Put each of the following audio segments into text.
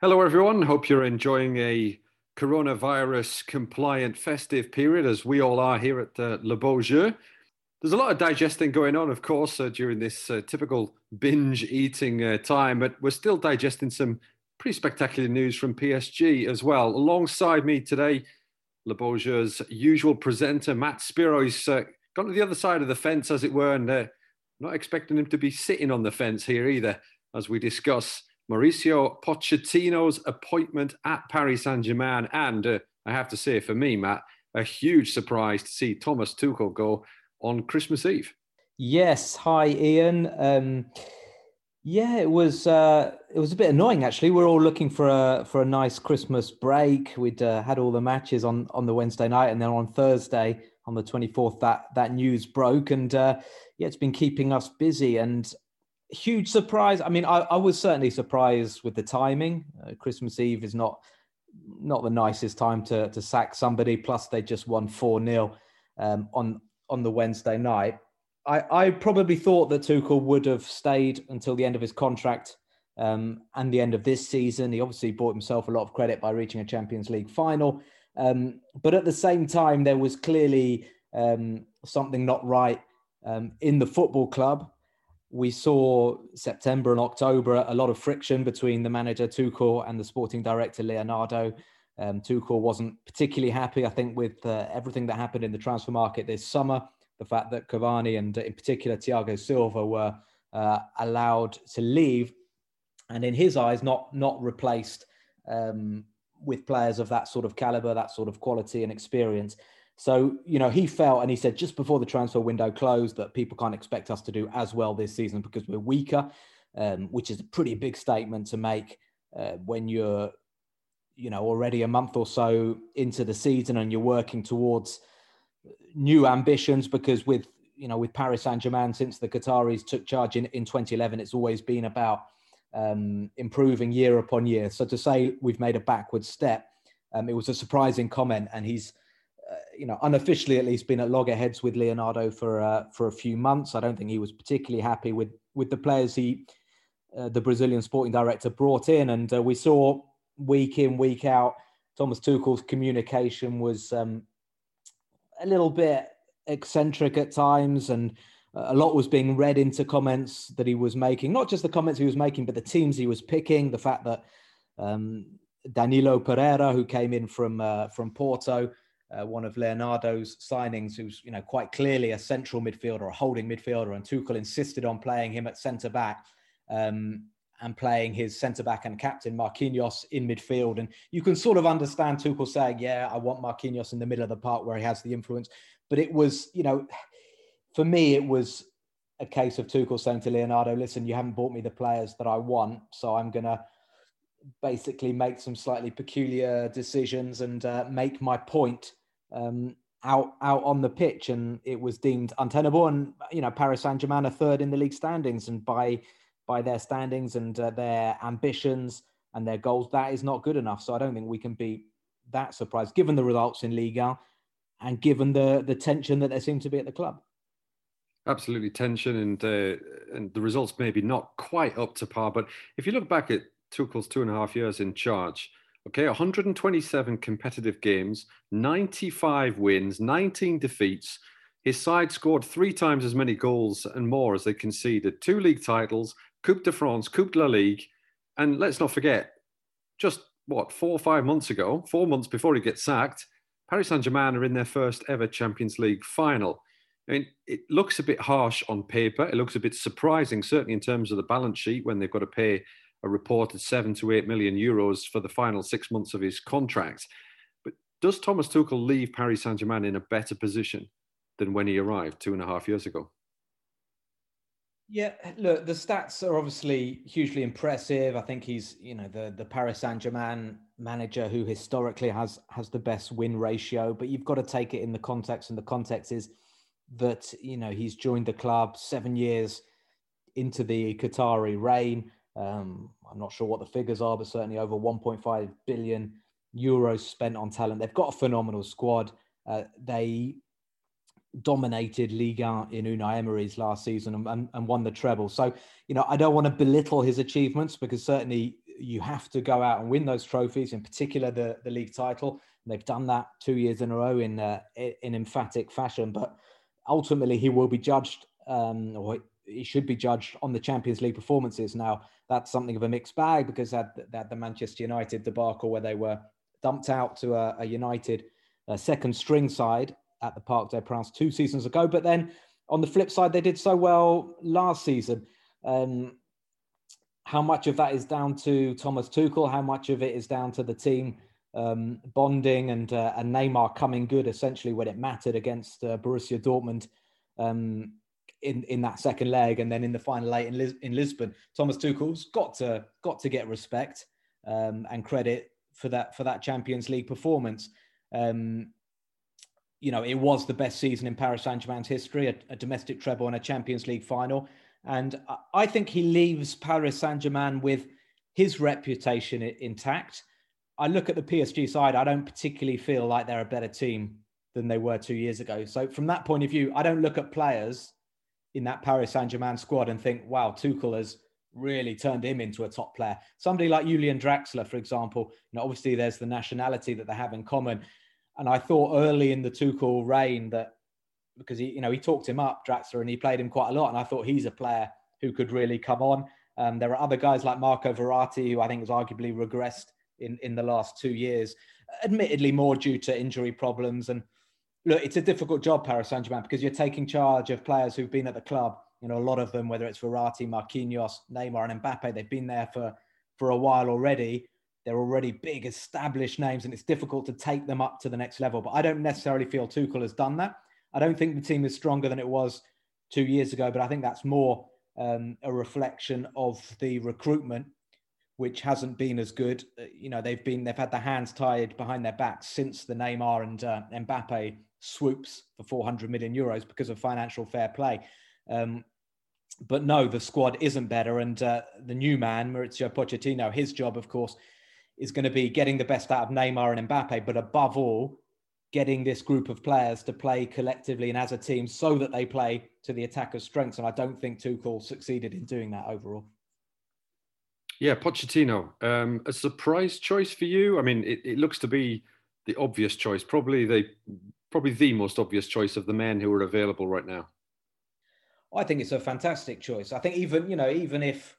Hello, everyone. Hope you're enjoying a coronavirus compliant festive period as we all are here at uh, Le Beau Jeu. There's a lot of digesting going on, of course, uh, during this uh, typical binge eating uh, time, but we're still digesting some pretty spectacular news from PSG as well. Alongside me today, Le Beau Jeu's usual presenter, Matt Spiro. He's uh, gone to the other side of the fence, as it were, and uh, not expecting him to be sitting on the fence here either, as we discuss Mauricio Pochettino's appointment at Paris Saint Germain. And uh, I have to say, for me, Matt, a huge surprise to see Thomas Tuchel go on Christmas Eve. Yes. Hi, Ian. Um, yeah, it was uh, it was a bit annoying actually. We are all looking for a for a nice Christmas break. We'd uh, had all the matches on on the Wednesday night, and then on Thursday on the twenty fourth, that that news broke, and uh, yeah, it's been keeping us busy. And huge surprise. I mean, I, I was certainly surprised with the timing. Uh, Christmas Eve is not not the nicest time to to sack somebody. Plus, they just won four 0 um, on on the Wednesday night. I, I probably thought that Tuchel would have stayed until the end of his contract um, and the end of this season. He obviously bought himself a lot of credit by reaching a Champions League final. Um, but at the same time, there was clearly um, something not right um, in the football club we saw September and October a lot of friction between the manager Tuchel and the sporting director Leonardo. Um, Tuchel wasn't particularly happy, I think, with uh, everything that happened in the transfer market this summer. The fact that Cavani and, in particular, Thiago Silva were uh, allowed to leave, and in his eyes, not not replaced um, with players of that sort of caliber, that sort of quality and experience. So, you know, he felt and he said just before the transfer window closed that people can't expect us to do as well this season because we're weaker, um, which is a pretty big statement to make uh, when you're, you know, already a month or so into the season and you're working towards new ambitions because with, you know, with Paris Saint Germain, since the Qataris took charge in, in 2011, it's always been about um, improving year upon year. So to say we've made a backward step, um, it was a surprising comment and he's, you know, unofficially at least been at loggerheads with Leonardo for uh, for a few months. I don't think he was particularly happy with with the players he, uh, the Brazilian sporting director, brought in, and uh, we saw week in week out Thomas Tuchel's communication was um, a little bit eccentric at times, and a lot was being read into comments that he was making. Not just the comments he was making, but the teams he was picking. The fact that um, Danilo Pereira, who came in from uh, from Porto uh, one of Leonardo's signings, who's you know quite clearly a central midfielder, a holding midfielder, and Tuchel insisted on playing him at centre back um, and playing his centre back and captain Marquinhos in midfield. And you can sort of understand Tuchel saying, "Yeah, I want Marquinhos in the middle of the park where he has the influence." But it was, you know, for me, it was a case of Tuchel saying to Leonardo, "Listen, you haven't bought me the players that I want, so I'm gonna." basically make some slightly peculiar decisions and uh, make my point um, out out on the pitch, and it was deemed untenable. And you know, Paris Saint Germain are third in the league standings, and by by their standings and uh, their ambitions and their goals, that is not good enough. So I don't think we can be that surprised, given the results in Ligue, and given the the tension that there seemed to be at the club. Absolutely tension, and uh, and the results maybe not quite up to par. But if you look back at Tuchel's two and a half years in charge, Okay, 127 competitive games, 95 wins, 19 defeats. His side scored three times as many goals and more as they conceded. Two league titles, Coupe de France, Coupe de la Ligue. And let's not forget, just what, four or five months ago, four months before he gets sacked, Paris Saint Germain are in their first ever Champions League final. I mean, it looks a bit harsh on paper. It looks a bit surprising, certainly in terms of the balance sheet when they've got to pay a reported seven to eight million euros for the final six months of his contract. But does Thomas Tuchel leave Paris Saint Germain in a better position than when he arrived two and a half years ago? Yeah, look, the stats are obviously hugely impressive. I think he's, you know, the the Paris Saint Germain manager who historically has has the best win ratio. But you've got to take it in the context, and the context is that you know he's joined the club seven years into the Qatari reign. Um, I'm not sure what the figures are, but certainly over 1.5 billion euros spent on talent. They've got a phenomenal squad. Uh, they dominated Ligue in Unai Emery's last season and, and, and, won the treble. So, you know, I don't want to belittle his achievements because certainly you have to go out and win those trophies, in particular the, the league title. And they've done that two years in a row in uh, in emphatic fashion. But ultimately, he will be judged, um, or he should be judged on the Champions League performances. Now, that's something of a mixed bag because that that the Manchester United debacle where they were dumped out to a, a United uh, second string side at the Parc des Princes two seasons ago. But then on the flip side, they did so well last season. Um, how much of that is down to Thomas Tuchel? How much of it is down to the team um, bonding and uh, and Neymar coming good essentially when it mattered against uh, Borussia Dortmund um, in in that second leg and then in the final eight in, Lis- in Lisbon? Thomas Tuchel's got to got to get respect um, and credit for that for that Champions League performance. Um, you know, it was the best season in Paris Saint Germain's history, a, a, domestic treble and a Champions League final. And I think he leaves Paris Saint Germain with his reputation intact. I look at the PSG side, I don't particularly feel like they're a better team than they were two years ago. So, from that point of view, I don't look at players in that Paris Saint Germain squad and think, wow, Tuchel has really turned him into a top player. Somebody like Julian Draxler, for example, you know, obviously there's the nationality that they have in common. And I thought early in the Tuchel reign that because he, you know, he talked him up, Draxler, and he played him quite a lot. And I thought he's a player who could really come on. Um, there are other guys like Marco Verratti, who I think has arguably regressed in, in the last two years, admittedly more due to injury problems. And look, it's a difficult job, Paris Saint Germain, because you're taking charge of players who've been at the club. You know, a lot of them, whether it's Verratti, Marquinhos, Neymar, and Mbappe, they've been there for for a while already. They're already big, established names, and it's difficult to take them up to the next level. But I don't necessarily feel Tuchel has done that. I don't think the team is stronger than it was two years ago, but I think that's more um, a reflection of the recruitment, which hasn't been as good. Uh, you know, they've been they've had their hands tied behind their backs since the Neymar and uh, Mbappe swoops for 400 million euros because of financial fair play. Um, but no, the squad isn't better, and uh, the new man, Mauricio Pochettino, his job, of course, is going to be getting the best out of Neymar and Mbappe, but above all, getting this group of players to play collectively and as a team so that they play to the attacker's strengths. And I don't think Tuchel succeeded in doing that overall. Yeah, Pochettino, um, a surprise choice for you. I mean, it, it looks to be the obvious choice, probably the probably the most obvious choice of the men who are available right now. I think it's a fantastic choice. I think even you know even if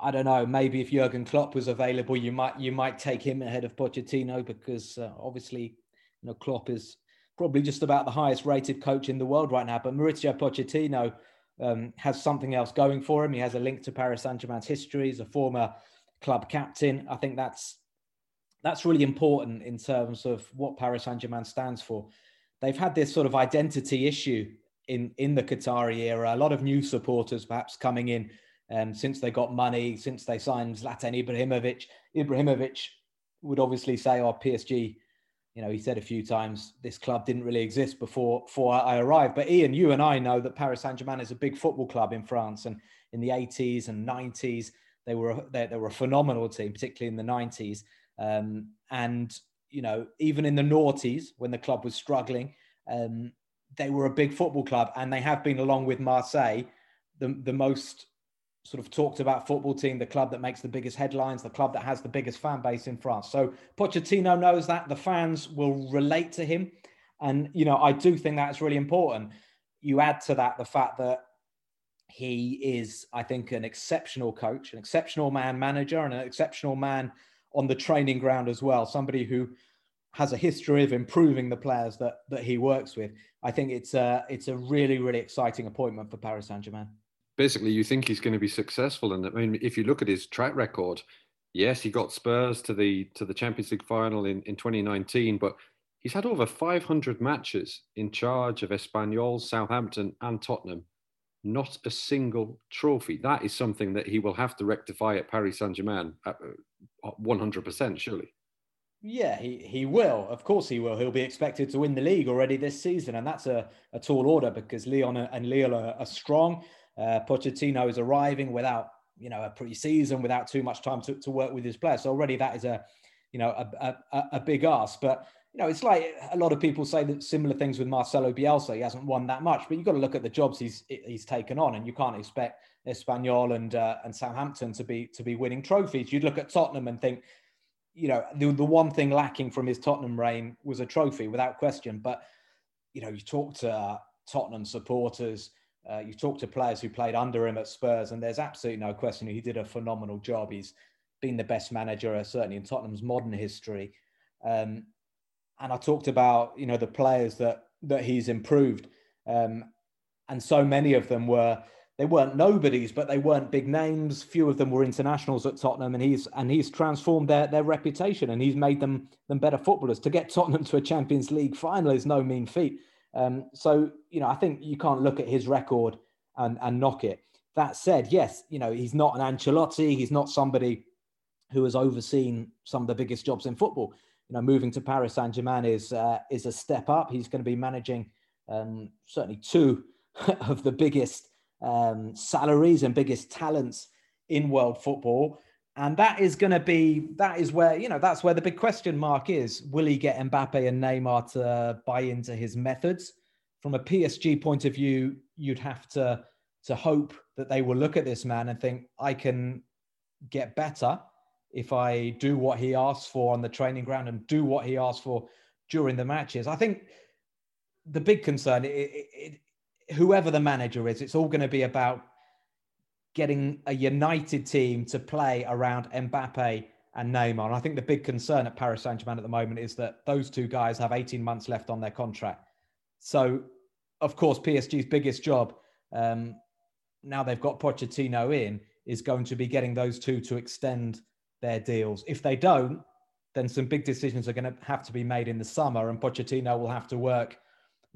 I don't know, maybe if Jurgen Klopp was available, you might you might take him ahead of Pochettino because uh, obviously, you know, Klopp is probably just about the highest rated coach in the world right now. But Mauricio Pochettino um, has something else going for him. He has a link to Paris Saint Germain's history. He's a former club captain. I think that's that's really important in terms of what Paris Saint Germain stands for. They've had this sort of identity issue in in the Qatari era. A lot of new supporters perhaps coming in um, since they got money, since they signed Zlatan Ibrahimovic. Ibrahimovic would obviously say, "Oh, PSG." You know, he said a few times this club didn't really exist before before I arrived. But Ian, you and I know that Paris Saint Germain is a big football club in France, and in the 80s and 90s, they were they, they were a phenomenal team, particularly in the 90s. Um, and you know, even in the noughties when the club was struggling, um, they were a big football club, and they have been, along with Marseille, the the most sort of talked about football team, the club that makes the biggest headlines, the club that has the biggest fan base in France. So Pochettino knows that the fans will relate to him. And, you know, I do think that's really important. You add to that the fact that he is, I think, an exceptional coach, an exceptional man manager, and an exceptional man on the training ground as well. Somebody who has a history of improving the players that that he works with. I think it's a it's a really really exciting appointment for Paris Saint Germain basically you think he's going to be successful. And I mean, if you look at his track record, yes, he got Spurs to the to the Champions League final in, in 2019, but he's had over 500 matches in charge of Espanyol, Southampton, and Tottenham. Not a single trophy. That is something that he will have to rectify at Paris Saint Germain at uh, 100%, uh, surely. Yeah, he, he will. Of course, he will. He'll be expected to win the league already this season, and that's a, a tall order because Lyon and Lille are, are strong. Uh, Pochettino is arriving without, you know, a pre-season, without too much time to, to work with his players. So already that is a, you know, a, a, a big ask. But you know, it's like a lot of people say that similar things with Marcelo Bielsa. He hasn't won that much, but you've got to look at the jobs he's he's taken on, and you can't expect Espanyol and uh, and Southampton to be to be winning trophies. You'd look at Tottenham and think, you know, the, the one thing lacking from his Tottenham reign was a trophy, without question. But you know, you talk to uh, Tottenham supporters, uh, you talk to players who played under him at Spurs, and there's absolutely no question he did a phenomenal job. He's been the best manager, uh, certainly in Tottenham's modern history. Um, and I talked about you know the players that that he's improved, um, and so many of them were they weren't nobodies, but they weren't big names. Few of them were internationals at Tottenham, and he's and he's transformed their their reputation, and he's made them them better footballers. To get Tottenham to a Champions League final is no mean feat. Um, so you know, I think you can't look at his record and and knock it. That said, yes, you know he's not an Ancelotti. He's not somebody who has overseen some of the biggest jobs in football. You know, moving to Paris Saint Germain is uh, is a step up. He's going to be managing um, certainly two of the biggest um, salaries and biggest talents in world football. And that is going to be, that is where, you know, that's where the big question mark is. Will he get Mbappe and Neymar to buy into his methods? From a PSG point of view, you'd have to, to hope that they will look at this man and think, I can get better if I do what he asks for on the training ground and do what he asks for during the matches. I think the big concern, it, it, whoever the manager is, it's all going to be about getting a united team to play around Mbappe and Neymar. And I think the big concern at Paris Saint Germain at the moment is that those two guys have 18 months left on their contract. So, of course, PSG's biggest job, um, now they've got Pochettino in, is going to be getting those two to extend their deals. If they don't, then some big decisions are going to have to be made in the summer, and Pochettino will have to work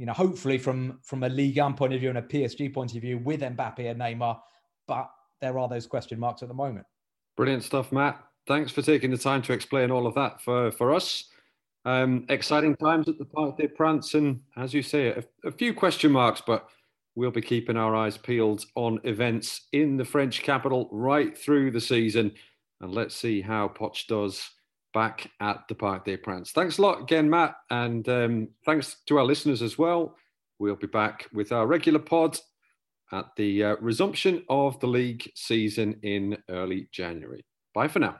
you know, hopefully from from a Ligue 1 point of view and a PSG point of view with Mbappe and Neymar, but there are those question marks at the moment. Brilliant stuff, Matt. Thanks for taking the time to explain all of that for, for us. Um, exciting times at the Parc des Princes, and as you say, a, a few question marks, but we'll be keeping our eyes peeled on events in the French capital right through the season. And let's see how Poch does back at the Parc des Princes. Thanks a lot again, Matt, and um, thanks to our listeners as well. We'll be back with our regular pod at the uh, resumption of the league season in early January. Bye for now.